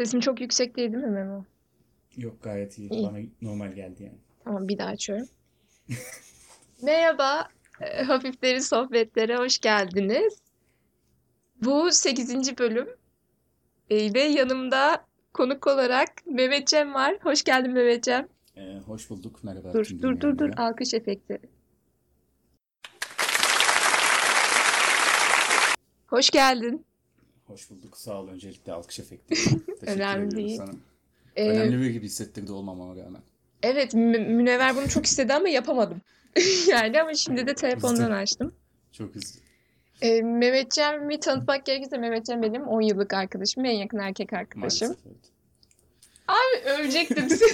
Sesim çok yüksek değil değil mi Memo? Yok gayet iyi. İyi. Bana normal geldi yani. Tamam bir daha açıyorum. Merhaba, e, Hafif Derin Sohbetlere hoş geldiniz. Bu 8. bölüm E, ve yanımda konuk olarak Mehmetcem var. Hoş geldin Mehmetcem. Ee, hoş bulduk. Merhaba Dur, dur, dur, dur. Alkış efekti. Hoş geldin. Hoş bulduk. Sağ ol öncelikle alkış efekti. Teşekkür Önemli değil. sana. Ee, Önemli bir gibi hissettirdi olmamama rağmen. evet, Mü- Münevver bunu çok istedi ama yapamadım. Yani ama şimdi de telefondan açtım. Çok hızlı. Ee, Mehmetcem'i tanıtmak gerekirse Mehmetcem benim 10 yıllık arkadaşım, en yakın erkek arkadaşım. Maalesef evet. Övecektim seni.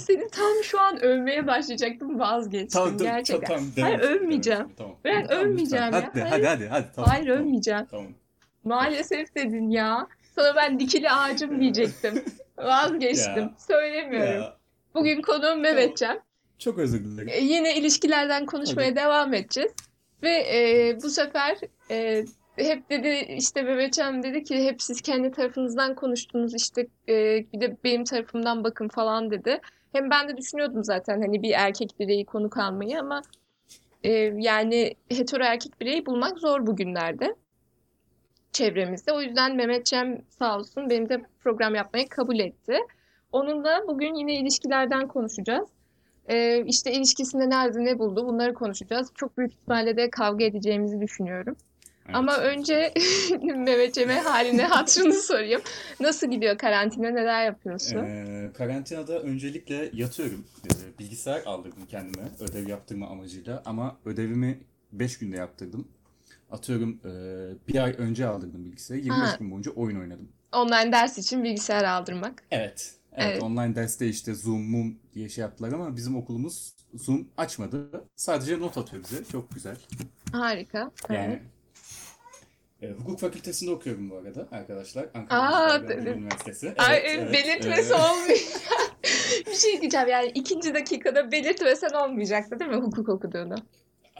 Seni tam şu an övmeye başlayacaktım vazgeçtim Tamam, tamam, gerçekten. tamam, Hayır, devam et, övmeyeceğim. Tamam. Ben Tamam, övmeyeceğim lütfen. ya. Hadi, Hayır. hadi, hadi, hadi. Tamam, Hayır tamam, övmeyeceğim. Tamam. Maalesef dedin ya. Sana ben dikili ağacım diyecektim. Vazgeçtim. Ya. Söylemiyorum. Ya, Bugün konuğum Mehmetcem. çok özür dilerim. E, yine ilişkilerden konuşmaya devam edeceğiz. Ve e, bu sefer e, hep dedi işte Mehmetcan dedi ki hep siz kendi tarafınızdan konuştunuz işte e, bir de benim tarafımdan bakın falan dedi. Hem ben de düşünüyordum zaten hani bir erkek bireyi konuk almayı ama e, yani hetero erkek bireyi bulmak zor bugünlerde çevremizde. O yüzden Mehmetcem sağ olsun benim de program yapmayı kabul etti. Onunla bugün yine ilişkilerden konuşacağız. Ee, işte ilişkisinde nerede ne buldu bunları konuşacağız. Çok büyük ihtimalle de kavga edeceğimizi düşünüyorum. Evet. Ama önce Mehmetçem'e halini hatırını sorayım. Nasıl gidiyor karantina neler yapıyorsun? Ee, karantinada öncelikle yatıyorum. Ee, bilgisayar aldırdım kendime ödev yaptırma amacıyla ama ödevimi 5 günde yaptırdım. Atıyorum e, bir ay önce aldırdım bilgisayarı. 25 Ha. gün boyunca oyun oynadım. Online ders için bilgisayar aldırmak. Evet. Evet, Evet. online derste işte Zoom, Mum diye şey yaptılar ama bizim okulumuz Zoom açmadı. Sadece not atıyor bize. Çok güzel. Harika. Yani e, hukuk fakültesinde okuyorum bu arada arkadaşlar. Ankara Aa, Üniversitesi. Ay, Evet, evet. belirtmesi Ee, olmuyor. Bir şey diyeceğim yani ikinci dakikada belirtmesen olmayacaktı değil mi hukuk okuduğunu?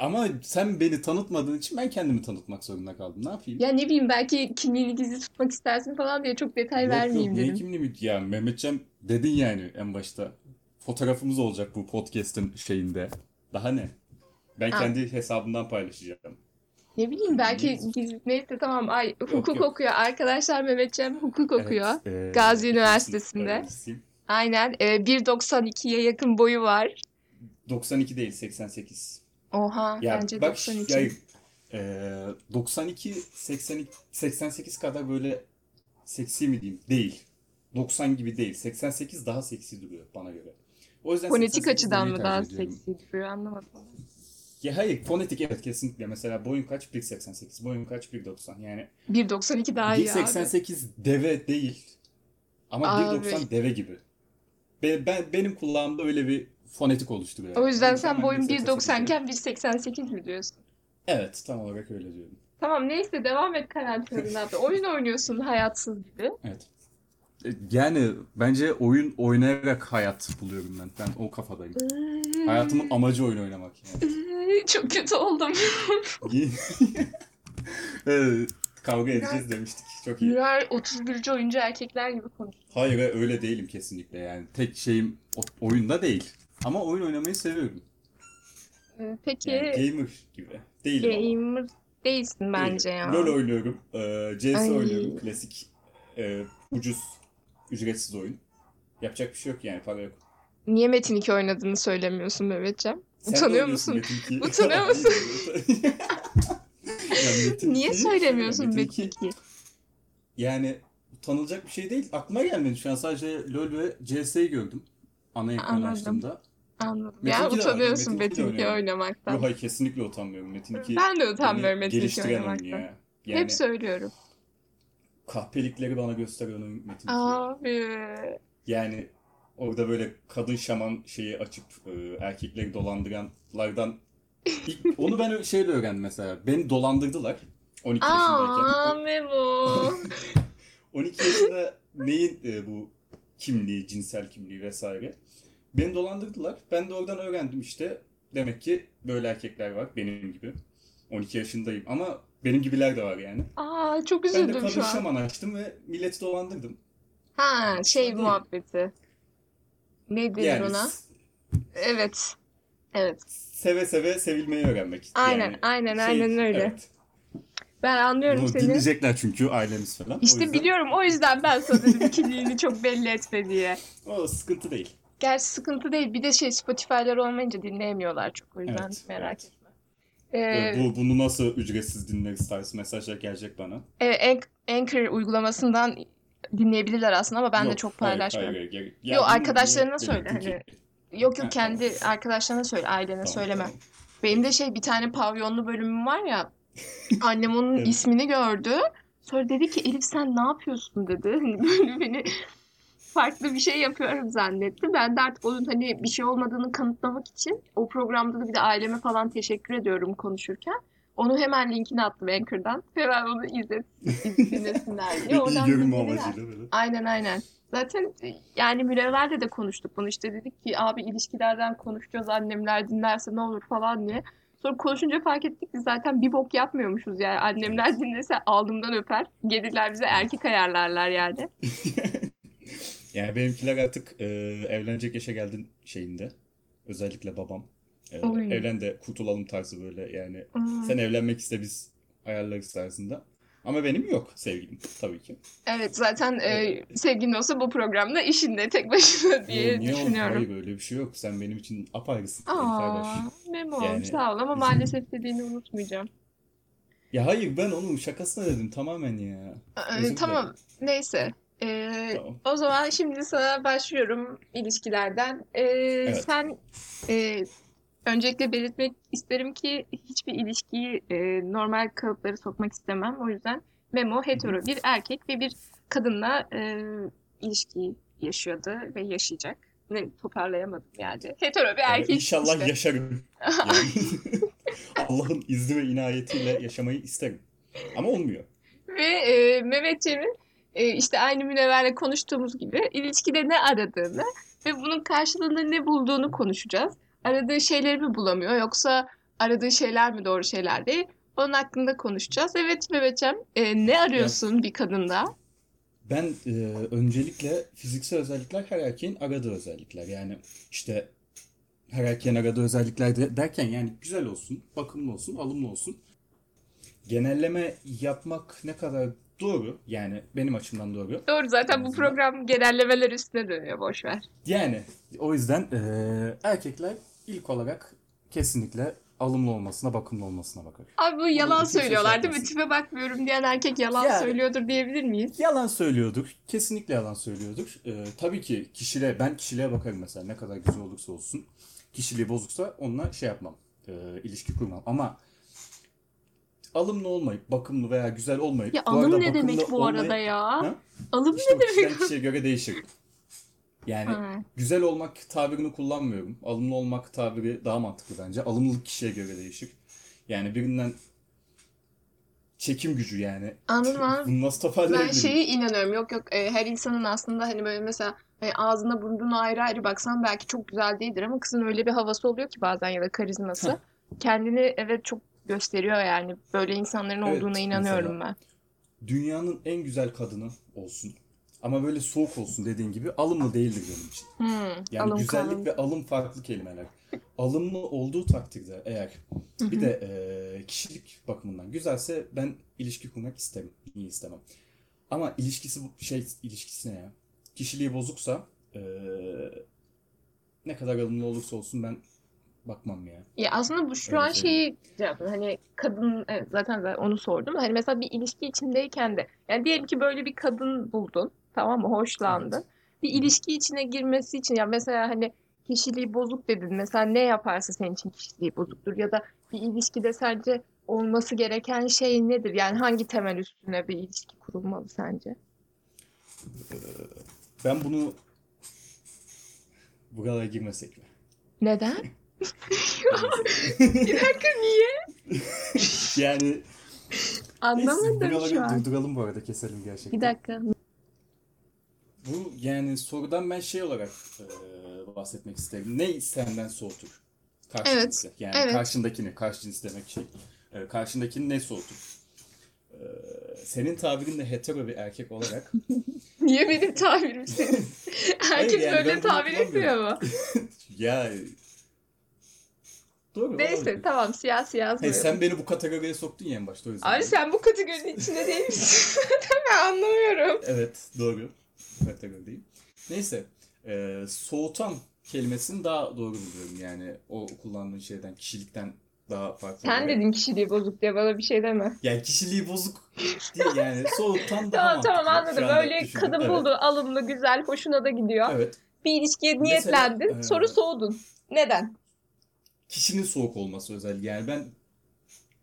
Ama sen beni tanıtmadığın için ben kendimi tanıtmak zorunda kaldım. Ne yapayım? Ya ne bileyim belki kimliğini gizli tutmak istersin falan diye çok detay Yok vermeyeyim yok niye dedim. kimliğimi ya Mehmetcan dedin yani en başta. Fotoğrafımız olacak bu podcast'ın şeyinde. Daha ne? Ben Ha. kendi hesabımdan paylaşacağım. Ne bileyim belki Neyse. tamam ay hukuk yok. okuyor arkadaşlar Mehmetcem hukuk okuyor. Evet, e, Gazi kesinlikle Üniversitesi'nde. Aynen e, 1.92'ye yakın boyu var. 92 değil 88. Oha Ya bence bak 92. ya, e, 92 82 88 kadar böyle seksi mi diyeyim? Değil. 90 gibi değil. 88 daha seksi duruyor bana göre. O yüzden Fonetik 88 açıdan mı daha ediyorum. seksi duruyor anlamadım. Ya hayır fonetik evet kesinlikle. Mesela boyun kaç? 1.88. Boyun kaç? 1.90. Yani 1.92 daha iyi abi. 1.88 deve değil. Ama Abi. 1.90 deve gibi. Ben, ben benim kulağımda öyle bir fonetik oluşturuyor. O yüzden sen boyun 1.88 1.90 diyorum. iken 1.88 mi diyorsun? Evet tam olarak öyle diyorum. Tamam neyse devam et karantinada. Oyun oynuyorsun hayatsız gibi. Evet. E, Yani bence oyun oynayarak hayat buluyorum ben. Ben o kafadayım. Hayatımın amacı oyun oynamak yani. Çok kötü oldum. Evet, Kavga edeceğiz demiştik. Çok iyi. Mürer 31. oyuncu erkekler gibi konuşuyor. Hayır öyle değilim kesinlikle yani. Tek şeyim oyunda değil. Ama oyun oynamayı seviyorum. Peki Yani gamer gibi. Değilim ama. gamer değilsin bence Değilim. ya. LoL oynuyorum. E, CS Ay. oynuyorum. Klasik. e, ucuz. Ücretsiz oyun. Yapacak bir şey yok yani para yok. Niye Metin 2 oynadığını söylemiyorsun Mehmetciğim? Utanıyor musun? Metin 2'yi. Utanıyor musun? Niye 2'yi söylemiyorsun Metin Metin 2 2'yi? Yani utanılacak bir şey değil. Aklıma gelmedi şu an. Sadece LoL ve CS'yi gördüm. Ana ekran açtığımda. Anladım. Metin Ya 2 de var. utanıyorsun Metin 2 de Metin 2 oynuyorum. oynamaktan. Yok hayır kesinlikle utanmıyorum. Metin 2 Ben de utanmıyorum Metin 2 geliştiren oyun oynamaktan. ya. Yani Hep söylüyorum. kahpelikleri bana gösteren oyun Metin 2. Abi. Yani orada böyle kadın şaman şeyi açıp e, erkekleri dolandıranlardan ilk, onu ben şeyle öğrendim mesela. Beni dolandırdılar 12 yaşındayken. Aa Memo. 12 yaşında neyin e, bu kimliği, cinsel kimliği vesaire. Beni dolandırdılar. Ben de oradan öğrendim işte. Demek ki böyle erkekler var benim gibi. 12 yaşındayım ama benim gibiler de var yani. Aa çok Ben de üzüldüm kadın şu an. şaman açtım ve milleti dolandırdım. Ha şey Değil. muhabbeti. Ne denir Yani ona? Evet. Evet. seve seve sevilmeyi öğrenmek. Aynen, Yani aynen, şey, aynen öyle. evet. Ben anlıyorum Bunu seni. dinleyecekler çünkü ailemiz falan. O İşte yüzden biliyorum o yüzden ben sana dedim kimliğini çok belli etme diye. o sıkıntı değil. Gerçi sıkıntı değil. Bir de şey Spotify'lar olmayınca dinleyemiyorlar çok o yüzden Evet, merak evet. etme. Ee, Bu, bunu nasıl ücretsiz dinleriz tarzı mesajlar gelecek bana. evet, Anch- Anchor uygulamasından dinleyebilirler aslında ama ben de Yok, çok hayır, paylaşmıyorum. hayır, hayır. Yo, bunu arkadaşlarına niye söyle, hani? Yok yok kendi arkadaşlarına söyle, ailene Tamam, söyleme. tamam. Benim de şey bir tane pavyonlu bölümüm var ya. Annem onun Evet. ismini gördü. Sonra dedi ki Elif sen ne yapıyorsun dedi. Hani böyle beni farklı bir şey yapıyorum zannetti. Ben de artık onun hani bir şey olmadığını kanıtlamak için o programda da bir de aileme falan teşekkür ediyorum konuşurken. Onu hemen linkini attım Anchor'dan. Hemen onu izlet, dinlesinler diye. İyi görünme amacıyla böyle. Aynen aynen. Zaten e, yani Münevver'le de konuştuk bunu işte dedik ki abi ilişkilerden konuşacağız annemler dinlerse ne olur falan diye. Sonra konuşunca fark ettik ki zaten bir bok yapmıyormuşuz yani annemler dinlese alnımdan öper. Gelirler bize erkek ayarlarlar yani. Yani benimkiler artık e, evlenecek yaşa geldin şeyinde. Özellikle babam. E, Oy. evlen de kurtulalım tarzı böyle yani. Hmm. Sen evlenmek iste biz ayarlarız tarzında. Ama benim yok sevgilim tabii ki. Evet zaten e, Evet. sevgilin olsa bu programda işinde tek başına diye Yo, niye düşünüyorum. Hayır öyle bir şey yok. Sen benim için apayrısın. Aa. Memo Yani- sağ ol ama maalesef dediğini unutmayacağım. Ya hayır ben onun şakasına dedim tamamen ya. Aa, Özür tamam neyse. Ee, Tamam. O zaman şimdi sana başlıyorum ilişkilerden. Ee, Sen e, öncelikle belirtmek isterim ki hiçbir ilişkiyi e, normal kalıpları sokmak istemem. O yüzden Memo hetero bir erkek ve bir kadınla e, ilişki yaşıyordu ve yaşayacak. Ne toparlayamadım yani. Hetero bir erkek inşallah işte. yaşarım. Yani Allah'ın izni ve inayetiyle yaşamayı isterim. Ama olmuyor. Ve e, Mehmetciğimin e, işte aynı Münevver'le konuştuğumuz gibi ilişkide ne aradığını ve bunun karşılığında ne bulduğunu konuşacağız. Aradığı şeyleri mi bulamıyor yoksa aradığı şeyler mi doğru şeyler değil? Onun hakkında konuşacağız. Evet Mehmetciğim e, ne arıyorsun bir kadında? Ben e, öncelikle fiziksel özellikler her erkeğin aradığı özellikler. Yani işte her erkeğin aradığı özellikler de- derken yani güzel olsun, bakımlı olsun, alımlı olsun. Genelleme yapmak ne kadar doğru yani benim açımdan doğru. Doğru zaten bu program genellemeler üstüne dönüyor boş ver. Yani o yüzden e, erkekler ilk olarak kesinlikle alımlı olmasına, bakımlı olmasına bakar. Abi bu yalan şey söylüyorlar değil mi? Tipe bakmıyorum diyen erkek yalan Yani- söylüyordur diyebilir miyiz? Yalan söylüyordur. Kesinlikle yalan söylüyordur. Ee, tabii ki kişiliğe, ben kişiliğe bakarım mesela ne kadar güzel olursa olsun. Kişiliği bozuksa onunla şey yapmam. e, ilişki kurmam. Ama alımlı olmayıp, bakımlı veya güzel olmayıp. Ya bu alım arada ne demek bu arada olmayıp- ya? Ha? Alım İşte ne bu kişiden demek? kişiye göre değişir. Yani Ha. güzel olmak tabirini kullanmıyorum. Alımlı olmak tabiri daha mantıklı bence. Alımlılık kişiye göre değişir. Yani birinden çekim gücü yani. Anladım anladım. Bunu nasıl Ben toparlayabilirim? şeye inanıyorum. Yok yok e, her insanın aslında hani böyle mesela hani ağzına burnuna ayrı ayrı baksan belki çok güzel değildir ama kızın öyle bir havası oluyor ki bazen ya da karizması. Kendini evet çok gösteriyor yani. Böyle insanların Evet, olduğuna inanıyorum ben. dünyanın en güzel kadını olsun. Ama böyle soğuk olsun dediğin gibi alımlı değildir benim için. Hmm, Yani güzellik kalım. ve alım farklı kelimeler. Alımlı olduğu takdirde eğer bir de e, kişilik bakımından güzelse ben ilişki kurmak isterim. Niye istemem? Ama ilişkisi şey ilişkisi ne ya? Kişiliği bozuksa e, ne kadar alımlı olursa olsun ben bakmam ya. Ya aslında bu şu Öyle an şeyi yaptım. Hani kadın evet, zaten ben onu sordum. Hani mesela bir ilişki içindeyken de yani diyelim ki böyle bir kadın buldun. Tamam mı? Hoşlandın. Evet. Bir ilişki içine girmesi için ya mesela hani kişiliği bozuk dedin. Mesela ne yaparsa senin için kişiliği bozuktur ya da bir ilişkide sence olması gereken şey nedir? Yani hangi temel üstüne bir ilişki kurulmalı sence? Ben bunu buralara girmesek mi? Neden? Bir dakika niye? Yani Anlamadım şu an. durduralım bu arada keselim gerçekten. Bir dakika. Bu yani sorudan ben şey olarak e, bahsetmek isterim. Ne senden soğutur? Karşı Evet, cinsi. Yani evet. karşındakini, karşı cins demek şey. e, karşındakini ne soğutur? E, senin tabirinle hetero bir erkek olarak Niye benim tabirim senin? Herkes yani ben böyle tabir etmiyor mu? ya doğru Neyse olabilir. tamam siyah siyah Hey, sen beni bu kategoriye soktun ya en başta o yüzden. Abi sen bu kategorinin içinde değil misin? ben anlamıyorum. Evet doğru. Bu kategorideyim. Neyse. E, soğutan kelimesini daha doğru buluyorum yani o kullandığın şeyden kişilikten daha farklı. Sen olarak. dedin kişiliği bozuk diye bana bir şey deme. Yani kişiliği bozuk değil yani soğutan daha Tamam tamam anladım. Böyle düşündüm. kadın Evet, buldu, alımlı, güzel, hoşuna da gidiyor. Evet. Bir ilişkiye Mesela, niyetlendin, e, sonra soğudun. Neden? Kişinin soğuk olması özel. Yani ben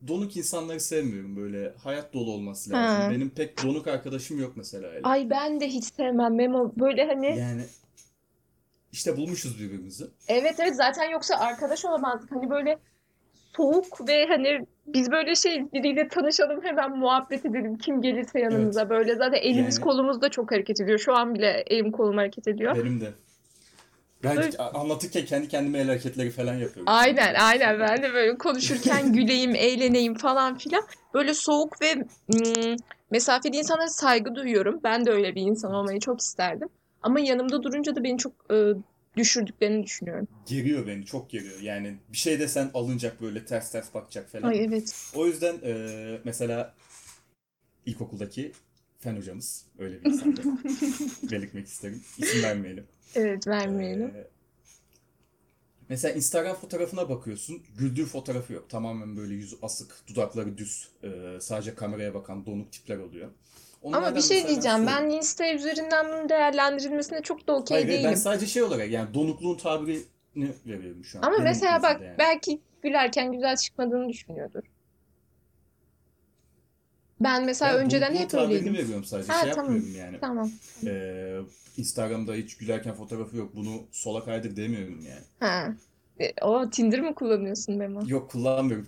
donuk insanları sevmiyorum böyle. Hayat dolu olması lazım. Ha. Benim pek donuk arkadaşım yok mesela öyle. Ay ben de hiç sevmem Memo. Böyle hani Yani işte bulmuşuz birbirimizi. evet evet zaten yoksa arkadaş olamazdık. Hani böyle soğuk ve hani biz böyle şey biriyle tanışalım hemen muhabbet edelim kim gelirse yanımıza böyle zaten elimiz Yani- kolumuz da çok hareket ediyor. Şu an bile elim kolum hareket ediyor. Benim de. Ben Böyle- anlatırken kendi kendime el hareketleri falan yapıyorum. Aynen aynen ben de böyle konuşurken güleyim, eğleneyim falan filan. Böyle soğuk ve mm, mesafeli insanlara saygı duyuyorum. Ben de öyle bir insan olmayı çok isterdim. Ama yanımda durunca da beni çok e, düşürdüklerini düşünüyorum. Geriyor beni, çok geriyor. Yani bir şey desen alınacak böyle ters ters bakacak falan. Ay evet. O yüzden e, mesela ilkokuldaki fen hocamız öyle bir insandı. Belirtmek isterim. İsim vermeyelim. Evet vermeyelim. Ee, mesela Instagram fotoğrafına bakıyorsun. Güldüğü fotoğrafı yok. Tamamen böyle yüzü asık, dudakları düz. e, sadece kameraya bakan donuk tipler oluyor. Ama Onlardan bir şey diyeceğim. Ben Insta üzerinden bunun değerlendirilmesine çok da okey hayır, ben değilim. sadece şey olarak yani donukluğun tabirini veriyorum şu an. Ama Benim mesela bak yani. belki gülerken güzel çıkmadığını düşünüyordur. Ben mesela Ben önceden donukluğun hep öyleydim. veriyorum sadece. Ha, şey tamam. yapmıyorum yani. Tamam. Ee, Instagram'da hiç gülerken fotoğrafı yok. Bunu sola kaydır demiyorum yani. Ha. E, O Tinder mi kullanıyorsun Memo? Yok kullanmıyorum.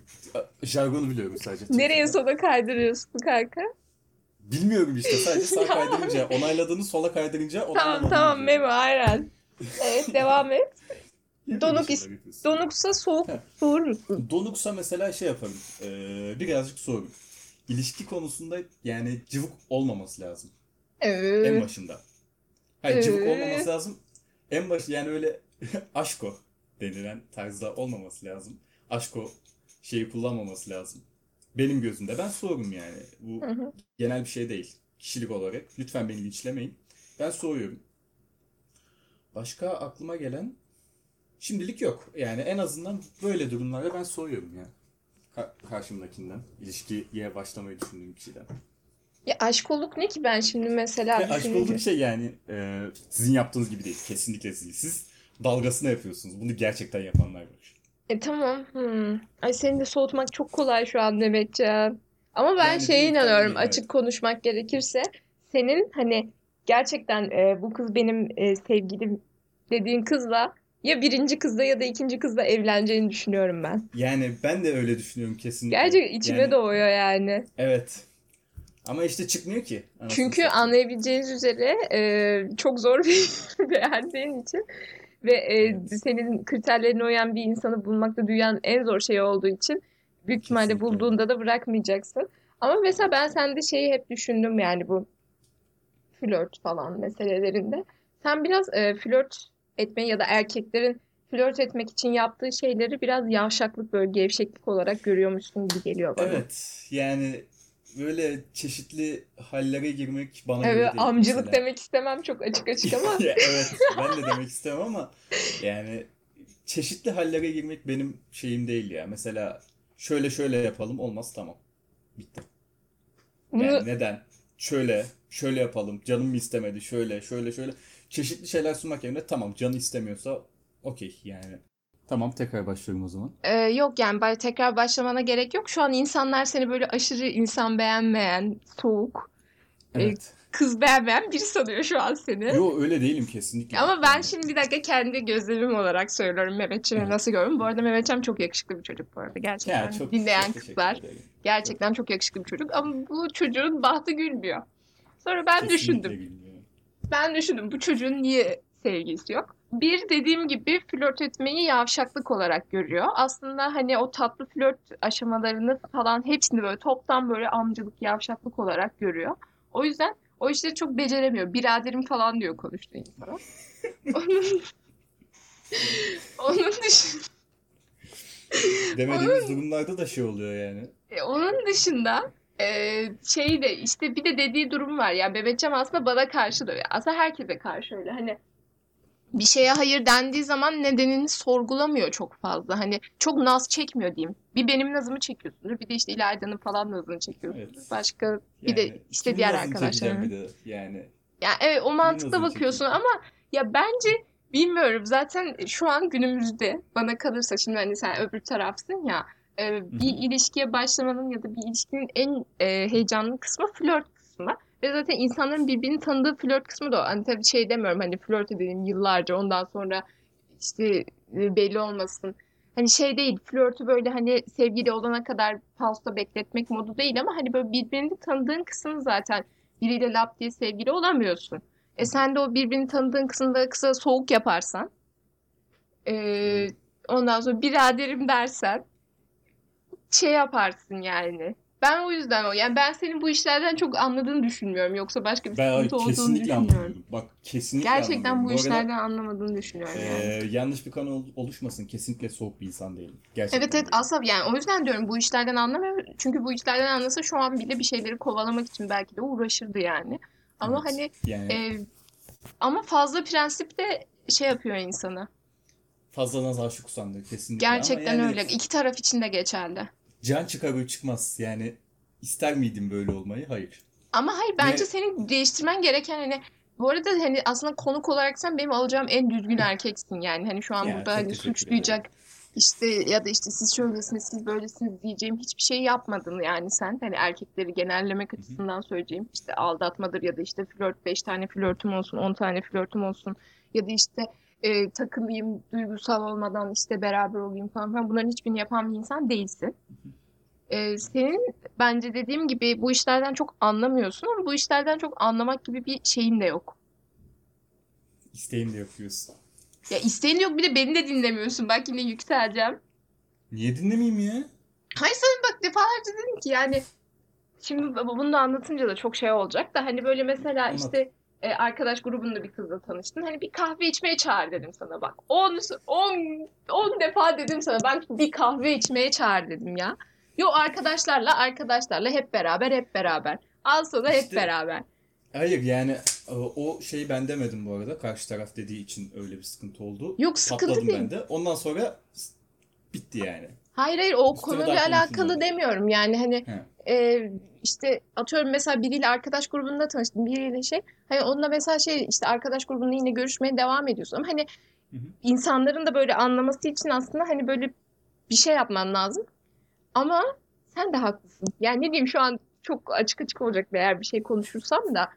Jargonu biliyorum sadece. Nereye sola kaydırıyorsun kanka? Bilmiyorum işte sadece sağ kaydırınca onayladığını sola kaydırınca Tamam tamam. Memo aynen. Evet devam et. Yani Donuk is-. Donuksa soğuk soğur musun? Donuksa mesela şey yaparım. Ee, birazcık soğurum. İlişki konusunda yani cıvık olmaması lazım. En Evet. başında. Hayır cıvık Ee? olmaması lazım. En baş yani öyle aşko denilen tarzda olmaması lazım. Aşko şeyi kullanmaması lazım. Benim gözümde. Ben soğurum yani. Bu Hı hı. genel bir şey değil. Kişilik olarak. Lütfen beni linçlemeyin. Ben soğuyorum. Başka aklıma gelen şimdilik yok. Yani en azından böyle durumlarda ben soğuyorum ya. Ka- karşımdakinden. İlişkiye başlamayı düşündüğüm kişiden. Ya aşkoluk ne ki ben şimdi mesela Ve aşk olduğu şey yani e, sizin yaptığınız gibi değil. Kesinlikle değil. Siz dalgasını yapıyorsunuz. Bunu gerçekten yapanlar var. E tamam. Hmm. Ay seni de soğutmak çok kolay şu an Mehmetcan. Ama ben Yani şeye inanıyorum değil, açık evet. konuşmak gerekirse senin hani gerçekten e, bu kız benim e, sevgilim dediğin kızla ya birinci kızla ya da ikinci kızla evleneceğini düşünüyorum ben. Yani ben de öyle düşünüyorum kesinlikle. Gerçekten içime Yani, doğuyor yani. Evet. Ama işte çıkmıyor ki. Çünkü satayım. anlayabileceğiniz üzere e, çok zor bir beğendiğin için ve e, Evet. senin kriterlerine uyan bir insanı bulmakta dünyanın en zor şeyi olduğu için büyük ihtimalle Kesinlikle öyle. bulduğunda da bırakmayacaksın. Ama mesela ben sende şeyi hep düşündüm yani bu flört falan meselelerinde. Sen biraz e, flört etmeyi ya da erkeklerin flört etmek için yaptığı şeyleri biraz yavşaklık böyle gevşeklik olarak görüyormuşsun gibi geliyor bana. Evet. Yani böyle çeşitli hallere girmek bana Evet, göre değil amcılık mesela. demek istemem çok açık açık ama evet, ben de demek istemem ama yani çeşitli hallere girmek benim şeyim değil ya. Mesela şöyle şöyle yapalım olmaz tamam. Bitti. bunu Yani neden? Şöyle, şöyle yapalım. Canım mı istemedi? Şöyle, şöyle, şöyle. Çeşitli şeyler sunmak yerine tamam canı istemiyorsa okey yani. Tamam tekrar başlıyorum o zaman. Ee, yok yani tekrar başlamana gerek yok. Şu an insanlar seni böyle aşırı insan beğenmeyen, soğuk, e, Evet. kız beğenmeyen biri sanıyor şu an seni. Yo öyle değilim kesinlikle. Ama ben şimdi bir dakika kendi gözlemim olarak söylüyorum Mehmetçiğimi Evet. nasıl görüyorum. Bu arada Mehmetçim çok yakışıklı bir çocuk bu arada. Gerçekten ya çok dinleyen çok kızlar gerçekten çok yakışıklı bir çocuk. Ama bu çocuğun bahtı gülmüyor. Sonra ben Kesinlikle düşündüm. bilmiyorum. Ben düşündüm bu çocuğun niye sevgilisi yok? bir dediğim gibi flört etmeyi yavşaklık olarak görüyor. Aslında hani o tatlı flört aşamalarını falan hepsini böyle toptan böyle amcalık, yavşaklık olarak görüyor. O yüzden o işleri çok beceremiyor. Biraderim falan diyor konuştuğu insana. Onun, onun dışında Demediğimiz durumlarda da şey oluyor yani. E, onun dışında e, şey de işte bir de dediği durum var. Yani Mehmetcan aslında bana karşı da. Aslında herkese karşı öyle. Hani bir şeye hayır dendiği zaman nedenini sorgulamıyor çok fazla. Hani çok naz çekmiyor diyeyim. Bir benim nazımı çekiyorsundur. Bir de işte İlayda'nın falan nazını çekiyorsundur. Evet. Başka bir de Yani işte diğer arkadaşlarım. bir de yani. Yani evet o mantıkla bakıyorsun ama ya bence bilmiyorum zaten şu an günümüzde bana kalırsa şimdi hani sen öbür tarafsın ya e, bir ilişkiye başlamanın ya da bir ilişkinin en e, heyecanlı kısmı flört kısmı. Ve zaten insanların birbirini tanıdığı flört kısmı da. Hani tabii şey demiyorum hani flört edelim yıllarca ondan sonra işte e, belli olmasın. Hani şey değil flörtü böyle hani sevgili olana kadar pausta bekletmek modu değil ama hani böyle birbirini tanıdığın kısım zaten biriyle lap diye sevgili olamıyorsun. E sen de o birbirini tanıdığın kısımda kısa soğuk yaparsan e, ondan sonra biraderim dersen şey yaparsın yani. Ben o yüzden o. Yani ben senin bu işlerden çok anladığını düşünmüyorum. Yoksa başka bir Ben sıkıntı olduğunu kesinlikle düşünmüyorum. anlamıyorum. Bak kesinlikle Gerçekten anlamıyorum. bu arada, işlerden anlamadığını düşünüyorum yani. e, yanlış bir kanı ol- oluşmasın. Kesinlikle soğuk bir insan değilim. Gerçekten Evet evet aslında yani o yüzden diyorum bu işlerden anlamıyorum. Çünkü bu işlerden anlasa şu an bile bir şeyleri kovalamak için belki de uğraşırdı yani. Ama Evet. hani Yani e, ama fazla prensip de şey yapıyor insanı. fazla naz aşık usandır kesinlikle. Gerçekten yani öyle. İki taraf için de geçerli. Can çıkarır çıkmaz. Yani ister miydim böyle olmayı? Hayır. Ama hayır bence Ve- senin değiştirmen gereken hani bu arada hani aslında konuk olarak sen benim alacağım en düzgün erkeksin yani. Hani şu an Ya, burada hani suçlayacak işte ya da işte siz şöylesiniz siz böylesiniz diyeceğim hiçbir şey yapmadın yani sen. Hani erkekleri genellemek açısından söyleyeceğim. işte aldatmadır ya da işte flört 5 tane flörtüm olsun 10 tane flörtüm olsun ya da işte e, takılayım duygusal olmadan işte beraber olayım falan filan bunların hiçbirini yapan bir insan değilsin. E, senin bence dediğim gibi bu işlerden çok anlamıyorsun ama bu işlerden çok anlamak gibi bir şeyin de yok. İsteğim de yapıyorsun. Ya isteğin yok bir de beni de dinlemiyorsun. Bak yine yükseleceğim. Niye dinlemeyeyim ya? Hayır sana bak defalarca dedim ki yani şimdi bunu da anlatınca da çok şey olacak da hani böyle mesela Anlat. işte e, arkadaş grubunda bir kızla tanıştın. Hani bir kahve içmeye çağır dedim sana bak. 10 10 10 defa dedim sana bak bir kahve içmeye çağır dedim ya. Yo arkadaşlarla arkadaşlarla hep beraber hep beraber. Al sana hep İşte- beraber. Hayır yani e, o şeyi ben demedim bu arada. Karşı taraf dediği için öyle bir sıkıntı oldu. Yok sıkıntı Patladım değil. ben de. Ondan sonra bitti yani. Hayır hayır o Üstüne konuyla alakalı demiyorum. Yani hani He. E, işte atıyorum mesela biriyle arkadaş grubunda tanıştın biriyle şey hani onunla mesela şey işte arkadaş grubunda yine görüşmeye devam ediyorsun ama hani Hı hı. insanların da böyle anlaması için aslında hani böyle bir şey yapman lazım. Ama sen de haklısın. Yani ne diyeyim şu an çok açık açık olacak eğer bir şey konuşursam da.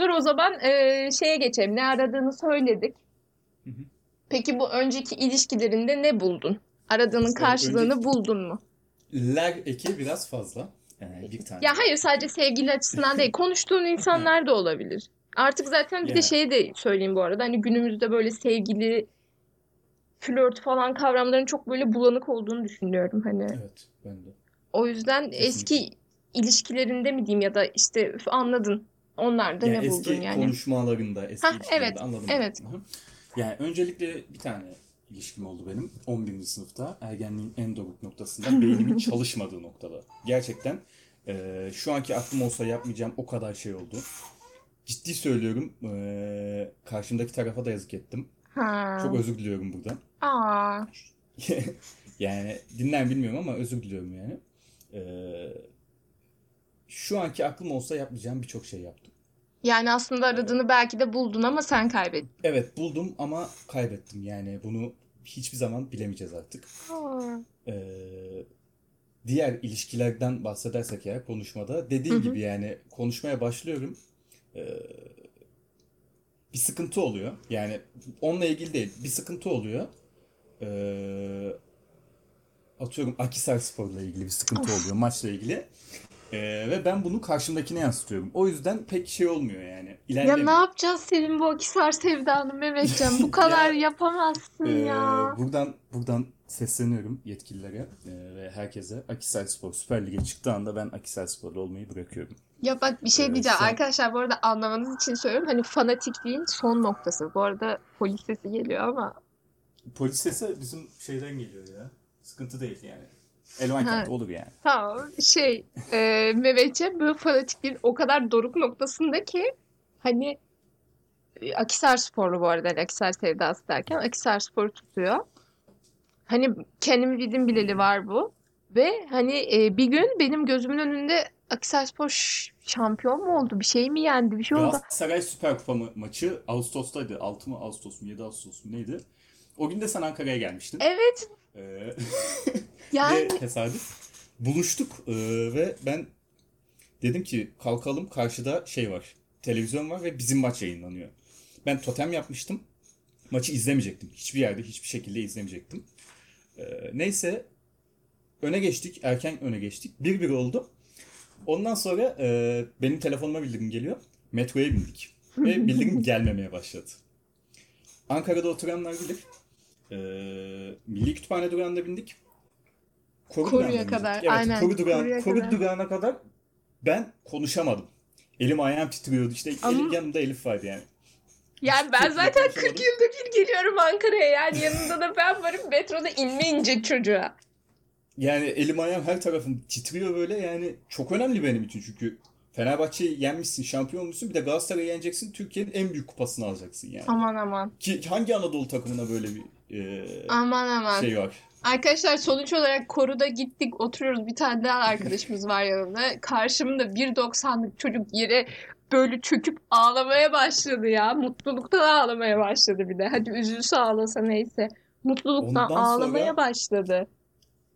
Dur o zaman e, şeye geçelim. Ne aradığını söyledik. Hı hı. Peki bu önceki ilişkilerinde ne buldun? Aradığının karşılığını önceki- buldun mu? Ler eki biraz fazla. Yani bir tane. Ya hayır sadece sevgili açısından değil. Konuştuğun insanlar da olabilir. Artık zaten bir de Ya. şey de söyleyeyim bu arada. Hani günümüzde böyle sevgili, flört falan kavramların çok böyle bulanık olduğunu düşünüyorum. Hani Evet ben de. o yüzden Kesinlikle. eski ilişkilerinde mi diyeyim ya da işte anladın. Onlarda Yani ne buldun eski yani? konuşmalarında, eski Hah, evet, anladım. evet. Yani öncelikle bir tane ilişkim oldu benim. 11. sınıfta ergenliğin en doruk noktasında beynimin çalışmadığı noktada. Gerçekten e, şu anki aklım olsa yapmayacağım o kadar şey oldu. Ciddi söylüyorum e, karşımdaki tarafa da yazık ettim. Ha. Çok özür diliyorum buradan. Aa. yani dinler bilmiyorum ama özür diliyorum yani. Ee, şu anki aklım olsa yapmayacağım birçok şey yaptım. Yani aslında aradığını belki de buldun ama sen kaybettin. Evet buldum ama kaybettim yani bunu hiçbir zaman bilemeyeceğiz artık. Ee, diğer ilişkilerden bahsedersek eğer konuşmada dediğim gibi yani konuşmaya başlıyorum. Ee, bir sıkıntı oluyor. Yani onunla ilgili değil bir sıkıntı oluyor. Ee, atıyorum Akhisar Spor'la ilgili bir sıkıntı oluyor maçla ilgili. Ee, ve ben bunu karşımdakine yansıtıyorum. O yüzden pek şey olmuyor yani. Ya ne yapacağız senin bu Akisar sevdanı Mehmetcan? Bu kadar Ya, yapamazsın Ee, ya. buradan buradan sesleniyorum yetkililere e, ve herkese. Akisar Spor Süper Lig'e çıktığı anda ben Akisar Sporlu olmayı bırakıyorum. Ya bak bir şey Ee, diyeceğim. sen Arkadaşlar bu arada anlamanız için söylüyorum. Hani fanatikliğin son noktası. Bu arada polis sesi geliyor ama. polis sesi bizim şeyden geliyor ya. Sıkıntı değil yani. Elvan kent olur yani. tamam. Şey, e, Mehmetcan bu fanatikliğin o kadar doruk noktasında ki hani e, Akisar sporlu bu arada. hani Akisar sevdası derken Akisar sporu tutuyor. Hani kendimi bildim bileli var bu. Ve hani e, bir gün benim gözümün önünde Akhisarspor ş- şampiyon mu oldu? Bir şey mi yendi? Bir şey oldu. Galatasaray Süper Kupa ma- maçı Ağustos'taydı. 6 mı Ağustos mu 7 Ağustos mu neydi? O gün de sen Ankara'ya gelmiştin. Evet. Ee, Yani ve tesadüf buluştuk ee, ve ben dedim ki kalkalım karşıda şey var. Televizyon var ve bizim maç yayınlanıyor. Ben totem yapmıştım. Maçı izlemeyecektim. Hiçbir yerde hiçbir şekilde izlemeyecektim. Ee, neyse öne geçtik. Erken öne geçtik. 1-1 oldu. Ondan sonra e, benim telefonuma bildirim geliyor. Metroya bindik. Ve bildirim gelmemeye başladı. Ankara'da oturanlar bilir. Ee, Milli Kütüphane durağında bindik. Koru Koru'ya kadar. Evet, Aynen. Koru, Koru'ya Koru kadar. durağına kadar ben konuşamadım. Elim ayağım titriyordu. İşte Ama- elim, yanımda Elif vardı yani. Yani ben Çok zaten 40 konuşamadım. yılda bir geliyorum Ankara'ya. Yani yanında da ben varım. Metroda inme inecek çocuğa. Yani elim ayağım her tarafım titriyor böyle yani çok önemli benim için çünkü Fenerbahçe'yi yenmişsin, şampiyon olmuşsun bir de Galatasaray'ı yeneceksin, Türkiye'nin en büyük kupasını alacaksın yani. Aman aman. Ki hangi Anadolu takımına böyle bir e, Aman aman. şey var? Arkadaşlar sonuç olarak koruda gittik oturuyoruz. Bir tane daha arkadaşımız var yanımda. Karşımda 1.90'lık çocuk yere böyle çöküp ağlamaya başladı ya. Mutluluktan ağlamaya başladı bir de. Hadi üzülse ağlasa neyse. Mutluluktan Ondan ağlamaya başladı.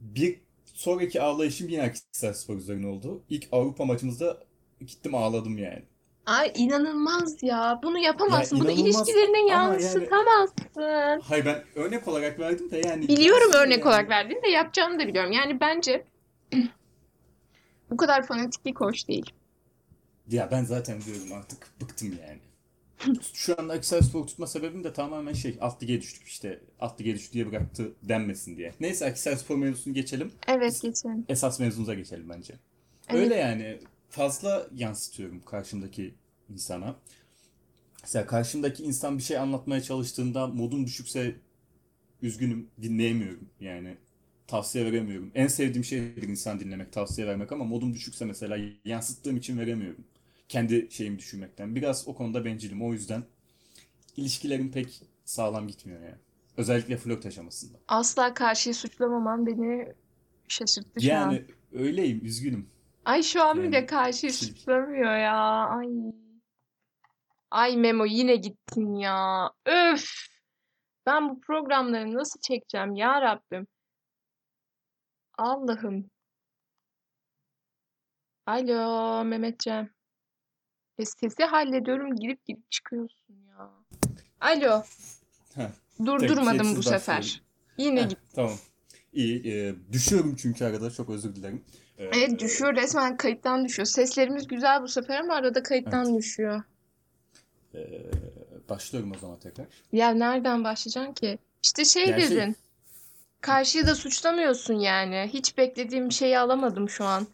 bir sonraki ağlayışım yine Akhisarspor üzerine oldu. İlk Avrupa maçımızda gittim ağladım yani. Ay inanılmaz ya. Bunu yapamazsın. Ya Bunu inanılmaz ilişkilerine ama yansıtamazsın. Hayır ben örnek olarak verdim de yani Biliyorum örnek yani- olarak verdiğini de yapacağını da biliyorum. Yani bence bu kadar fanatiklik hoş değil. Ya ben zaten diyorum artık bıktım yani. Şu anda Akhisarspor tutma sebebim de tamamen şey alt lige düştük işte alt lige düştü diye bıraktı denmesin diye. Neyse Akhisarspor mevzusunu geçelim. Evet geçelim. Esas mevzumuza geçelim bence. Evet. Öyle yani fazla yansıtıyorum karşımdaki insana. Mesela karşımdaki insan bir şey anlatmaya çalıştığında modum düşükse üzgünüm dinleyemiyorum yani tavsiye veremiyorum. En sevdiğim şeydir insan dinlemek, tavsiye vermek ama modum düşükse mesela yansıttığım için veremiyorum. Kendi şeyimi düşünmekten. Biraz o konuda bencilim. O yüzden ilişkilerim pek sağlam gitmiyor yani. Özellikle flört aşamasında. Asla karşıyı suçlamaman beni şaşırttı şu an. Yani öyleyim, üzgünüm. Ay şu an bile Yani kişilik. suçlamıyor ya. Ay. Ay Memo yine gittin ya. Öf. Ben bu programları nasıl çekeceğim ya Rabbim. Allah'ım. Alo Mehmetcan. E, sesi hallediyorum girip girip çıkıyorsun ya. Alo. Heh, Durdurmadım bu keyifsiz sefer. Yine Heh, git. tamam. İyi. e, düşüyorum çünkü arada. Çok özür dilerim. E, Evet düşüyor resmen kayıttan düşüyor. Seslerimiz güzel bu sefer ama arada kayıttan Evet. düşüyor. e, başlıyorum o zaman tekrar. Ya nereden başlayacaksın ki? İşte şey Yani şey- dedin. Karşıyı da suçlamıyorsun yani. Hiç beklediğim şeyi alamadım şu an.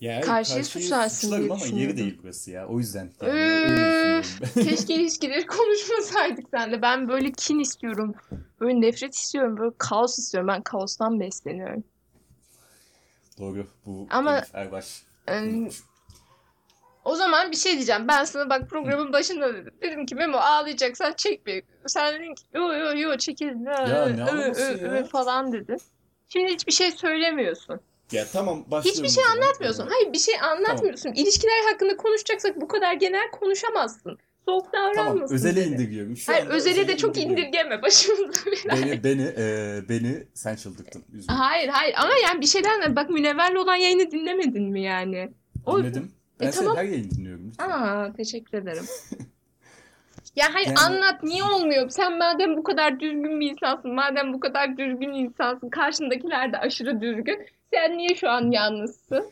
Ya hayır, Karşıyı suçlarsın diye ama yeri değil burası ya. O yüzden yani ben. Keşke ilişkileri konuşmasaydık seninle. Ben böyle kin istiyorum. Böyle nefret istiyorum. Böyle kaos istiyorum. Ben kaostan besleniyorum. Doğru. Bu Ama- Elif Erbaş. O zaman bir şey diyeceğim. Ben sana bak programın başında dedim. Dedim ki Memo ağlayacaksan çek bir. Sen dedin ki yo yo yo çekil. Ya ne Ö, ö, falan dedin. Şimdi hiçbir şey söylemiyorsun. Ya tamam başlıyorum Hiçbir şey anlatmıyorsun. Hayır bir şey anlatmıyorsun. İlişkiler hakkında konuşacaksak bu kadar genel konuşamazsın. Soğuk Tamam davranmasın özele seni. indiriyorum. Şu Hayır özele de çok indirgeme başımıza belaya. Beni beni e, beni sen çıldırttın. Üzgünüm. Hayır hayır ama yani bir şeyden bak Münevver'le olan yayını dinlemedin mi yani? O... Dinledim. Ben E, senin tamam. her yayını dinliyorum. lütfen. Aa teşekkür ederim. Ya hayır Yani- anlat niye olmuyor? Sen madem bu kadar düzgün bir insansın, madem bu kadar düzgün insansın, karşındakiler de aşırı düzgün. Sen niye şu an yalnızsın?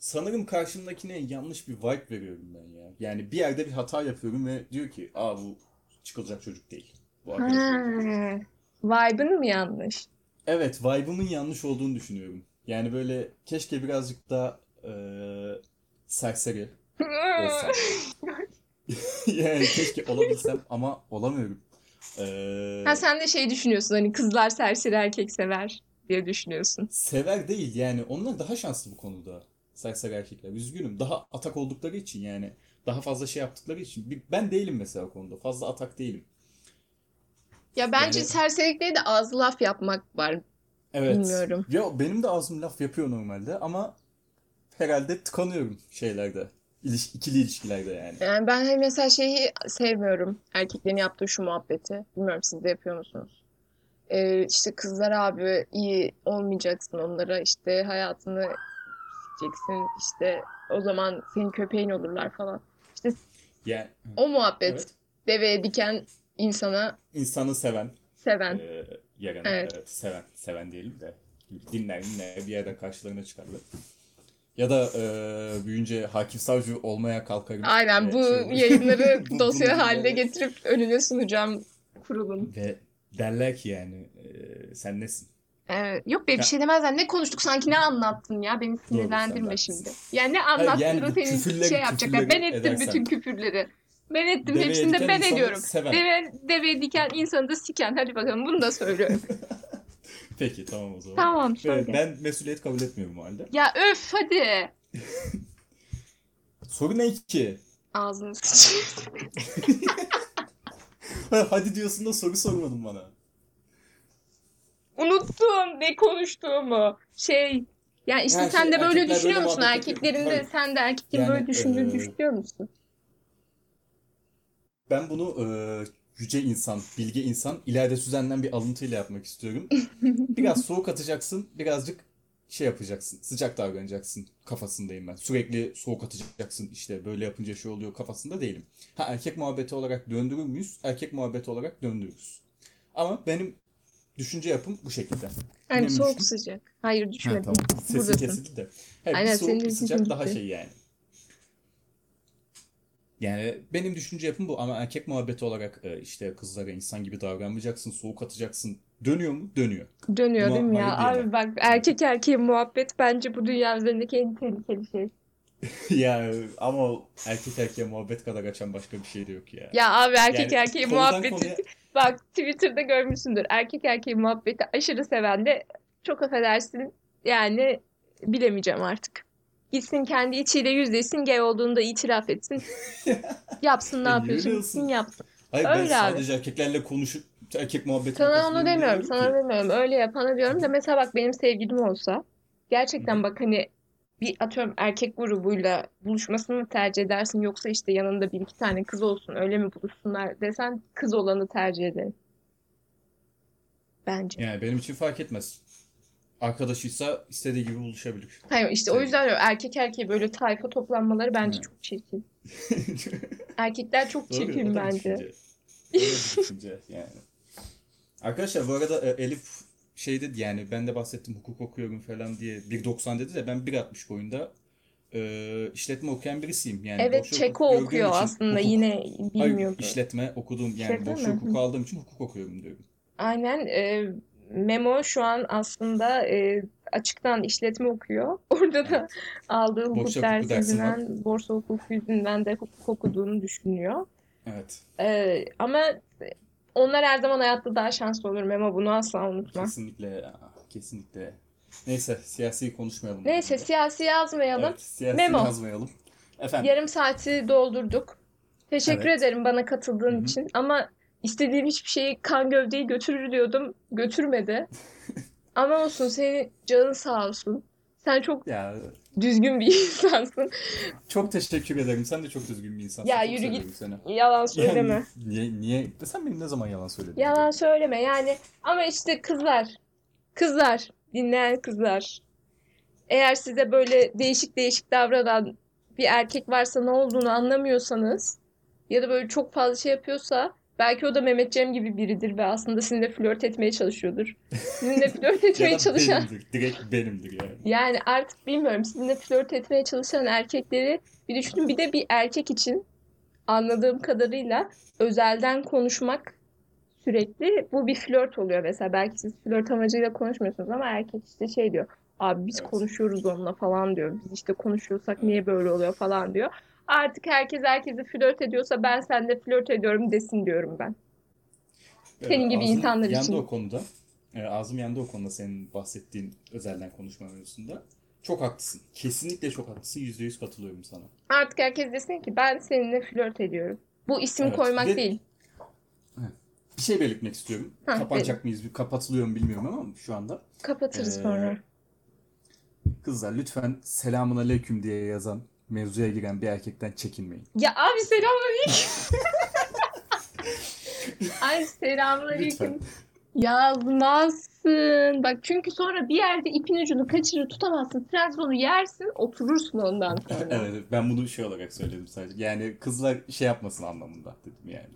Sanırım karşımdakine yanlış bir vibe veriyorum ben ya. Yani bir yerde bir hata yapıyorum ve diyor ki aa bu çıkılacak çocuk değil. Bu arkadaş değil." Ha. Vibe'ın mı yanlış? Evet, vibe'ımın yanlış olduğunu düşünüyorum. Yani böyle keşke birazcık daha eee serseri olsam. Yani keşke olabilsem ama olamıyorum. Eee, Ha sen de şey düşünüyorsun hani kızlar serseri erkek sever diye düşünüyorsun. sever değil yani onlar daha şanslı bu konuda. Serseri erkekler. Üzgünüm. Daha atak oldukları için yani. Daha fazla şey yaptıkları için. Ben değilim mesela o konuda. Fazla atak değilim. Ya bence Yani serserilikte de az laf yapmak var. evet. Bilmiyorum. Ya benim de ağzım laf yapıyor normalde ama herhalde tıkanıyorum şeylerde. İliş, ikili ilişkilerde yani. Yani ben hani mesela şeyi sevmiyorum. Erkeklerin yaptığı şu muhabbeti. Bilmiyorum siz de yapıyor musunuz? Ee, işte kızlar abi iyi olmayacaksın onlara işte hayatını sikeceksin işte o zaman senin köpeğin olurlar falan. İşte Yani o muhabbet evet. deveye diken insana İnsanı seven, seven. e, yarana, Evet. evet, seven, seven diyelim de dinler dinler bir yerden karşılarına çıkarlar. Ya da e, büyüyünce hakim savcı olmaya kalkarım. Aynen ve bu şey yayınları Bu- dosya haline getirip önüne sunacağım kurulun. Ve derler ki yani e, sen nesin? Yok be bir Ya- şey demezler. Ne konuştuk sanki ne anlattın ya? Beni sinirlendirme şimdi. Yani ne anlattın yani da bu seni küfürleri- şey yapacaklar. Ben ettim edersen. bütün küfürleri. Ben ettim. Deveye Hepsini de ben ediyorum. seven. Deve, deveye diken insanı da siken. Hadi bakalım bunu da söylüyorum. Peki tamam o zaman. Tamam Ve söyle. ben mesuliyet kabul etmiyorum o halde. Ya öf hadi. Soru ne ki? Ağzını sıçayım. Hadi diyorsun da soru sormadın bana. Unuttum ne konuştuğumu. Şey yani işte Ha, sen şey, de böyle düşünüyor böyle musun? Erkeklerin de sen de erkeklerin Yani, böyle düşündüğünü e, düşünüyor musun? Ben bunu e, yüce insan, bilge insan, ileride Süzen'den bir alıntıyla yapmak istiyorum. Biraz soğuk atacaksın, birazcık şey yapacaksın, sıcak davranacaksın kafasındayım ben. Sürekli soğuk atacaksın, işte böyle yapınca şey oluyor kafasında değilim. Ha erkek muhabbeti olarak döndürür müyüz? Erkek muhabbeti olarak döndürürüz. Ama benim düşünce yapım bu şekilde. Yine mi soğuk düştün? sıcak. Hayır Ha, düşmedim. tamam. Sesin Buradasın. kesildi de. Hayır, Aynen, soğuk senin bir sıcak daha gitti. şey yani. Yani benim düşünce yapım bu ama erkek muhabbeti olarak e, işte kızlara insan gibi davranmayacaksın, soğuk atacaksın. Dönüyor mu? Dönüyor. Dönüyor Buna değil mi ya? Abi bak erkek erkeğe muhabbet bence bu dünya üzerindeki en tehlikeli şey. Ya ama erkek erkeğe muhabbet kadar açan başka bir şey de yok ya. Ya abi erkek Yani erkeğe muhabbeti konuya bak Twitter'da görmüşsündür. Erkek erkeğe muhabbeti aşırı seven de çok affedersin yani bilemeyeceğim artık. Gitsin kendi içiyle yüzleşsin, gay olduğunu da itiraf etsin. Yapsın ne niye yapıyorsun gitsin yapsın. Hayır ben Öyle abi. sadece erkeklerle konuşup erkek muhabbetine Sana onu demiyorum, sana ki. demiyorum. Öyle yapana diyorum da mesela bak benim sevgilim olsa gerçekten bak hani bir atıyorum erkek grubuyla buluşmasını mı tercih edersin yoksa işte yanında bir iki tane kız olsun öyle mi buluşsunlar desen kız olanı tercih ederim bence. Yani benim için fark etmez. Arkadaşıysa istediği gibi buluşabilir. Hayır işte o Sevgilim. yüzden erkek erkeğe böyle tayfa toplanmaları bence Hı. çok çirkin. Erkekler çok çirkin o bence. O yani. Arkadaşlar bu arada e, Elif şey dedi yani ben de bahsettim hukuk okuyorum falan diye 1.90 dedi de ben 1.60 boyunda e, işletme okuyan birisiyim. Yani Evet Çeko hukuk okuyor aslında hukuk. yine Hayır bilmiyordu. işletme okuduğum yani İşletme boşa mi? hukuk aldığım için hukuk okuyorum diyorum. Aynen. e, Memo şu an aslında e, açıktan işletme okuyor. Orada da Evet. aldığı hukuk Boşa dersi yüzünden, borsa hukuku yüzünden de hukuk okuduğunu düşünüyor. Evet. E, ama onlar her zaman hayatta daha şanslı olur Memo. Bunu asla unutma. Kesinlikle kesinlikle. Neyse siyasi konuşmayalım Neyse siyasi yazmayalım. Evet siyasi Memo, yazmayalım. Efendim. yarım saati doldurduk. Teşekkür Evet. ederim bana katıldığın hı. için. Ama istediğim hiçbir şeyi kan gövdeyi götürür diyordum. Götürmedi. Ama olsun senin canın sağ olsun. Sen çok Ya düzgün bir insansın. çok teşekkür ederim. Sen de çok düzgün bir insansın. Ya Çok yürü git. seni. Yalan Yani söyleme. niye, niye? Sen benim ne zaman yalan söyledin? Yalan söyleme yani. Ama işte kızlar. Kızlar. Dinleyen kızlar. Eğer size böyle değişik değişik davranan bir erkek varsa ne olduğunu anlamıyorsanız ya da böyle çok fazla şey yapıyorsa Belki o da Mehmet Cem gibi biridir ve aslında sizinle flört etmeye çalışıyordur. Sizinle flört etmeye çalışan benimdir. Direkt benimdir yani. yani artık bilmiyorum sizinle flört etmeye çalışan erkekleri bir düşünün. Bir de bir erkek için anladığım kadarıyla özelden konuşmak sürekli bu bir flört oluyor mesela. Belki siz flört amacıyla konuşmuyorsunuz ama erkek işte şey diyor. Abi biz Evet. konuşuyoruz onunla falan diyor. Biz işte konuşuyorsak niye böyle oluyor falan diyor. Artık herkes herkesi flört ediyorsa ben seninle flört ediyorum desin diyorum ben. Senin gibi Ağzım insanlar yandı için. o konuda. E, ağzım yandı o konuda senin bahsettiğin özelden konuşma mevzusunda. Çok haklısın. Kesinlikle çok haklısın. Yüzde yüz katılıyorum sana. Artık herkes desin ki ben seninle flört ediyorum. Bu isim Evet. koymak Ve- değil. Bir şey belirtmek istiyorum. Ha, Kapanacak mıyız? Bir kapatılıyor mu bilmiyorum ama şu anda. Kapatırız Ee, sonra. Kızlar lütfen selamun aleyküm diye yazan mevzuya giren bir erkekten çekinmeyin. Ya abi selamünaleyküm. Ay selamünaleyküm. Yazmazsın. Bak çünkü sonra bir yerde ipin ucunu kaçırır tutamazsın. Trabzon'u yersin oturursun ondan sonra. Evet ben bunu şey olarak söyledim sadece. Yani kızlar şey yapmasın anlamında dedim yani.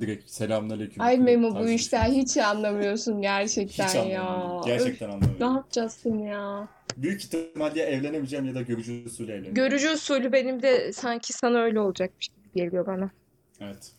Direkt selamun aleyküm. Ay Memo bu işten şey. hiç anlamıyorsun gerçekten Hiç ya. Gerçekten anlamıyorum. ne yapacağız seni ya? Büyük ihtimalle ya evlenemeyeceğim ya da görücü usulü evleneceğim. Görücü usulü benim de sanki sana öyle olacakmış gibi geliyor bana. Evet.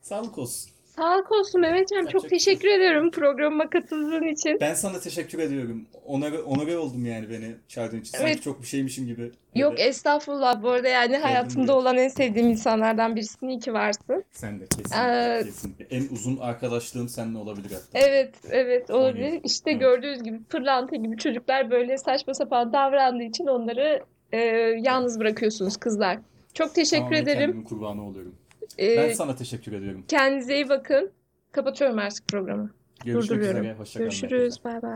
Sağlık olsun. Sağlık olsun Mehmetciğim. Çok bir şey teşekkür ediyorum programıma katıldığın için. Ben sana teşekkür ediyorum. Onore, onore oldum yani beni çağırdığın için. Sanki Evet. çok bir şeymişim gibi. Yok Böyle. estağfurullah. Bu arada yani hayatımda buraya. olan en sevdiğim insanlardan birisin. İyi ki varsın. Sen de kesinlikle, Ee, kesinlikle. En uzun arkadaşlığım seninle olabilir hatta. Evet, evet olabilir. İşte Evet. gördüğünüz gibi pırlanta gibi çocuklar böyle saçma sapan davrandığı için onları e, yalnız bırakıyorsunuz kızlar. Çok teşekkür Tamamen ederim. kurbanı oluyorum. Ee, Ben sana teşekkür ediyorum. kendinize iyi bakın. Kapatıyorum artık programı. Görüşmek durduruyorum. üzere. Hoşça kalın. Görüşürüz. Bay bay.